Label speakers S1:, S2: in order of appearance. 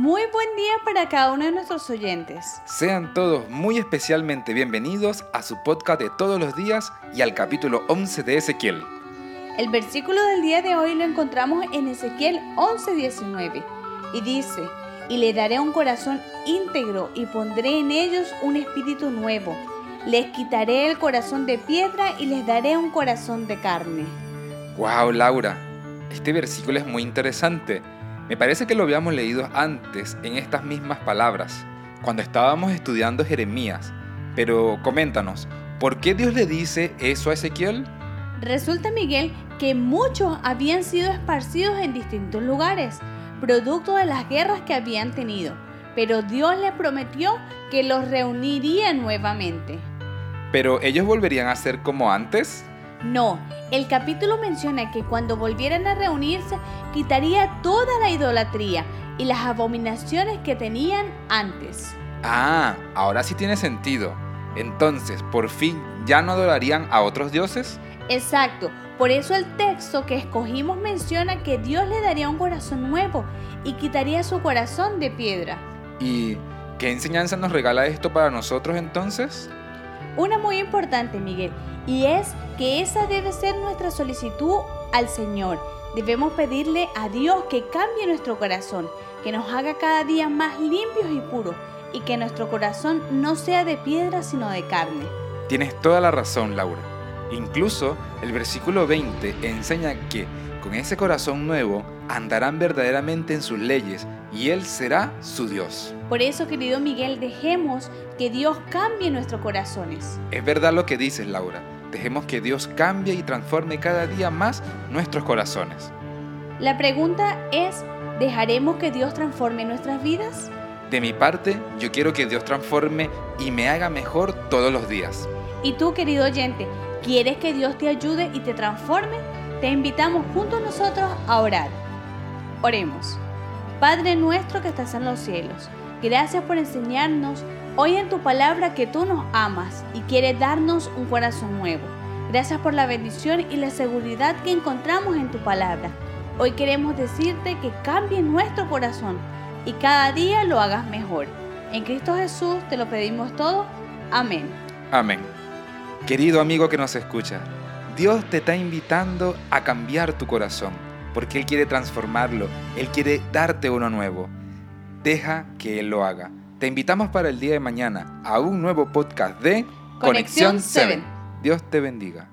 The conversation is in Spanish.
S1: Muy buen día para cada uno de nuestros oyentes.
S2: Sean todos muy especialmente bienvenidos a su podcast de todos los días y al capítulo 11 de Ezequiel.
S1: El versículo del día de hoy lo encontramos en Ezequiel 11:19 y dice, y le daré un corazón íntegro y pondré en ellos un espíritu nuevo. Les quitaré el corazón de piedra y les daré un corazón de carne.
S2: ¡Wow, Laura! Este versículo es muy interesante me parece que lo habíamos leído antes en estas mismas palabras, cuando estábamos estudiando Jeremías. Pero coméntanos, ¿por qué Dios le dice eso a Ezequiel?
S1: Resulta, Miguel, que muchos habían sido esparcidos en distintos lugares, producto de las guerras que habían tenido, pero Dios les prometió que los reuniría nuevamente.
S2: ¿Pero ellos volverían a ser como antes?
S1: No, el capítulo menciona que cuando volvieran a reunirse quitaría toda la idolatría y las abominaciones que tenían antes.
S2: Ah, ahora sí tiene sentido. Entonces, por fin, ¿ya no adorarían a otros dioses?
S1: Exacto, por eso el texto que escogimos menciona que Dios le daría un corazón nuevo y quitaría su corazón de piedra.
S2: ¿Y qué enseñanza nos regala esto para nosotros entonces?
S1: Una muy importante, Miguel, y es que esa debe ser nuestra solicitud al Señor. Debemos pedirle a Dios que cambie nuestro corazón, que nos haga cada día más limpios y puros, y que nuestro corazón no sea de piedra sino de carne.
S2: Tienes toda la razón, Laura. Incluso el versículo 20 enseña que con ese corazón nuevo andarán verdaderamente en sus leyes y Él será su Dios.
S1: Por eso, querido Miguel, dejemos que Dios cambie nuestros corazones.
S2: Es verdad lo que dices, Laura. Dejemos que Dios cambie y transforme cada día más nuestros corazones.
S1: La pregunta es, ¿dejaremos que Dios transforme nuestras vidas?
S2: De mi parte, yo quiero que Dios transforme y me haga mejor todos los días.
S1: Y tú, querido oyente, ¿quieres que Dios te ayude y te transforme? Te invitamos junto a nosotros a orar. Oremos. Padre nuestro que estás en los cielos, gracias por enseñarnos hoy en tu palabra que tú nos amas y quieres darnos un corazón nuevo. Gracias por la bendición y la seguridad que encontramos en tu palabra. Hoy queremos decirte que cambie nuestro corazón y cada día lo hagas mejor. En Cristo Jesús te lo pedimos todo. Amén.
S2: Amén. Querido amigo que nos escucha, Dios te está invitando a cambiar tu corazón, porque Él quiere transformarlo, Él quiere darte uno nuevo. Deja que Él lo haga. Te invitamos para el día de mañana a un nuevo podcast de
S1: Conexión 7.
S2: Dios te bendiga.